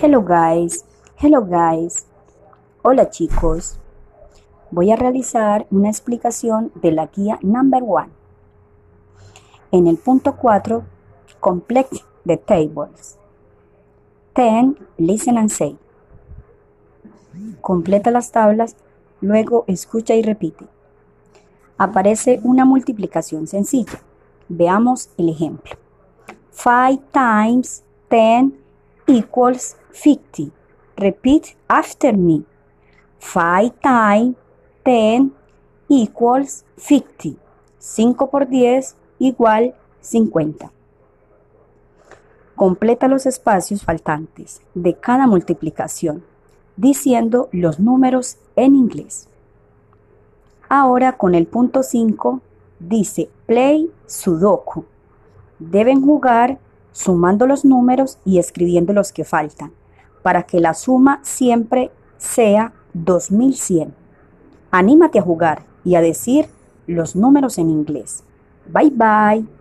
Hello guys, hello guys. Hola chicos. Voy a realizar una explicación de la guía number one. En el punto 4, complete the tables. 10, listen and say. Completa las tablas, luego escucha y repite. Aparece una multiplicación sencilla. Veamos el ejemplo. 5 times 10 equals 50. Repeat after me. 5 times 10 equals 50. 5 por 10 igual 50. Completa los espacios faltantes de cada multiplicación diciendo los números en inglés. Ahora con el punto 5 dice play sudoku. Deben jugar sumando los números y escribiendo los que faltan, para que la suma siempre sea 2100. Anímate a jugar y a decir los números en inglés. Bye bye.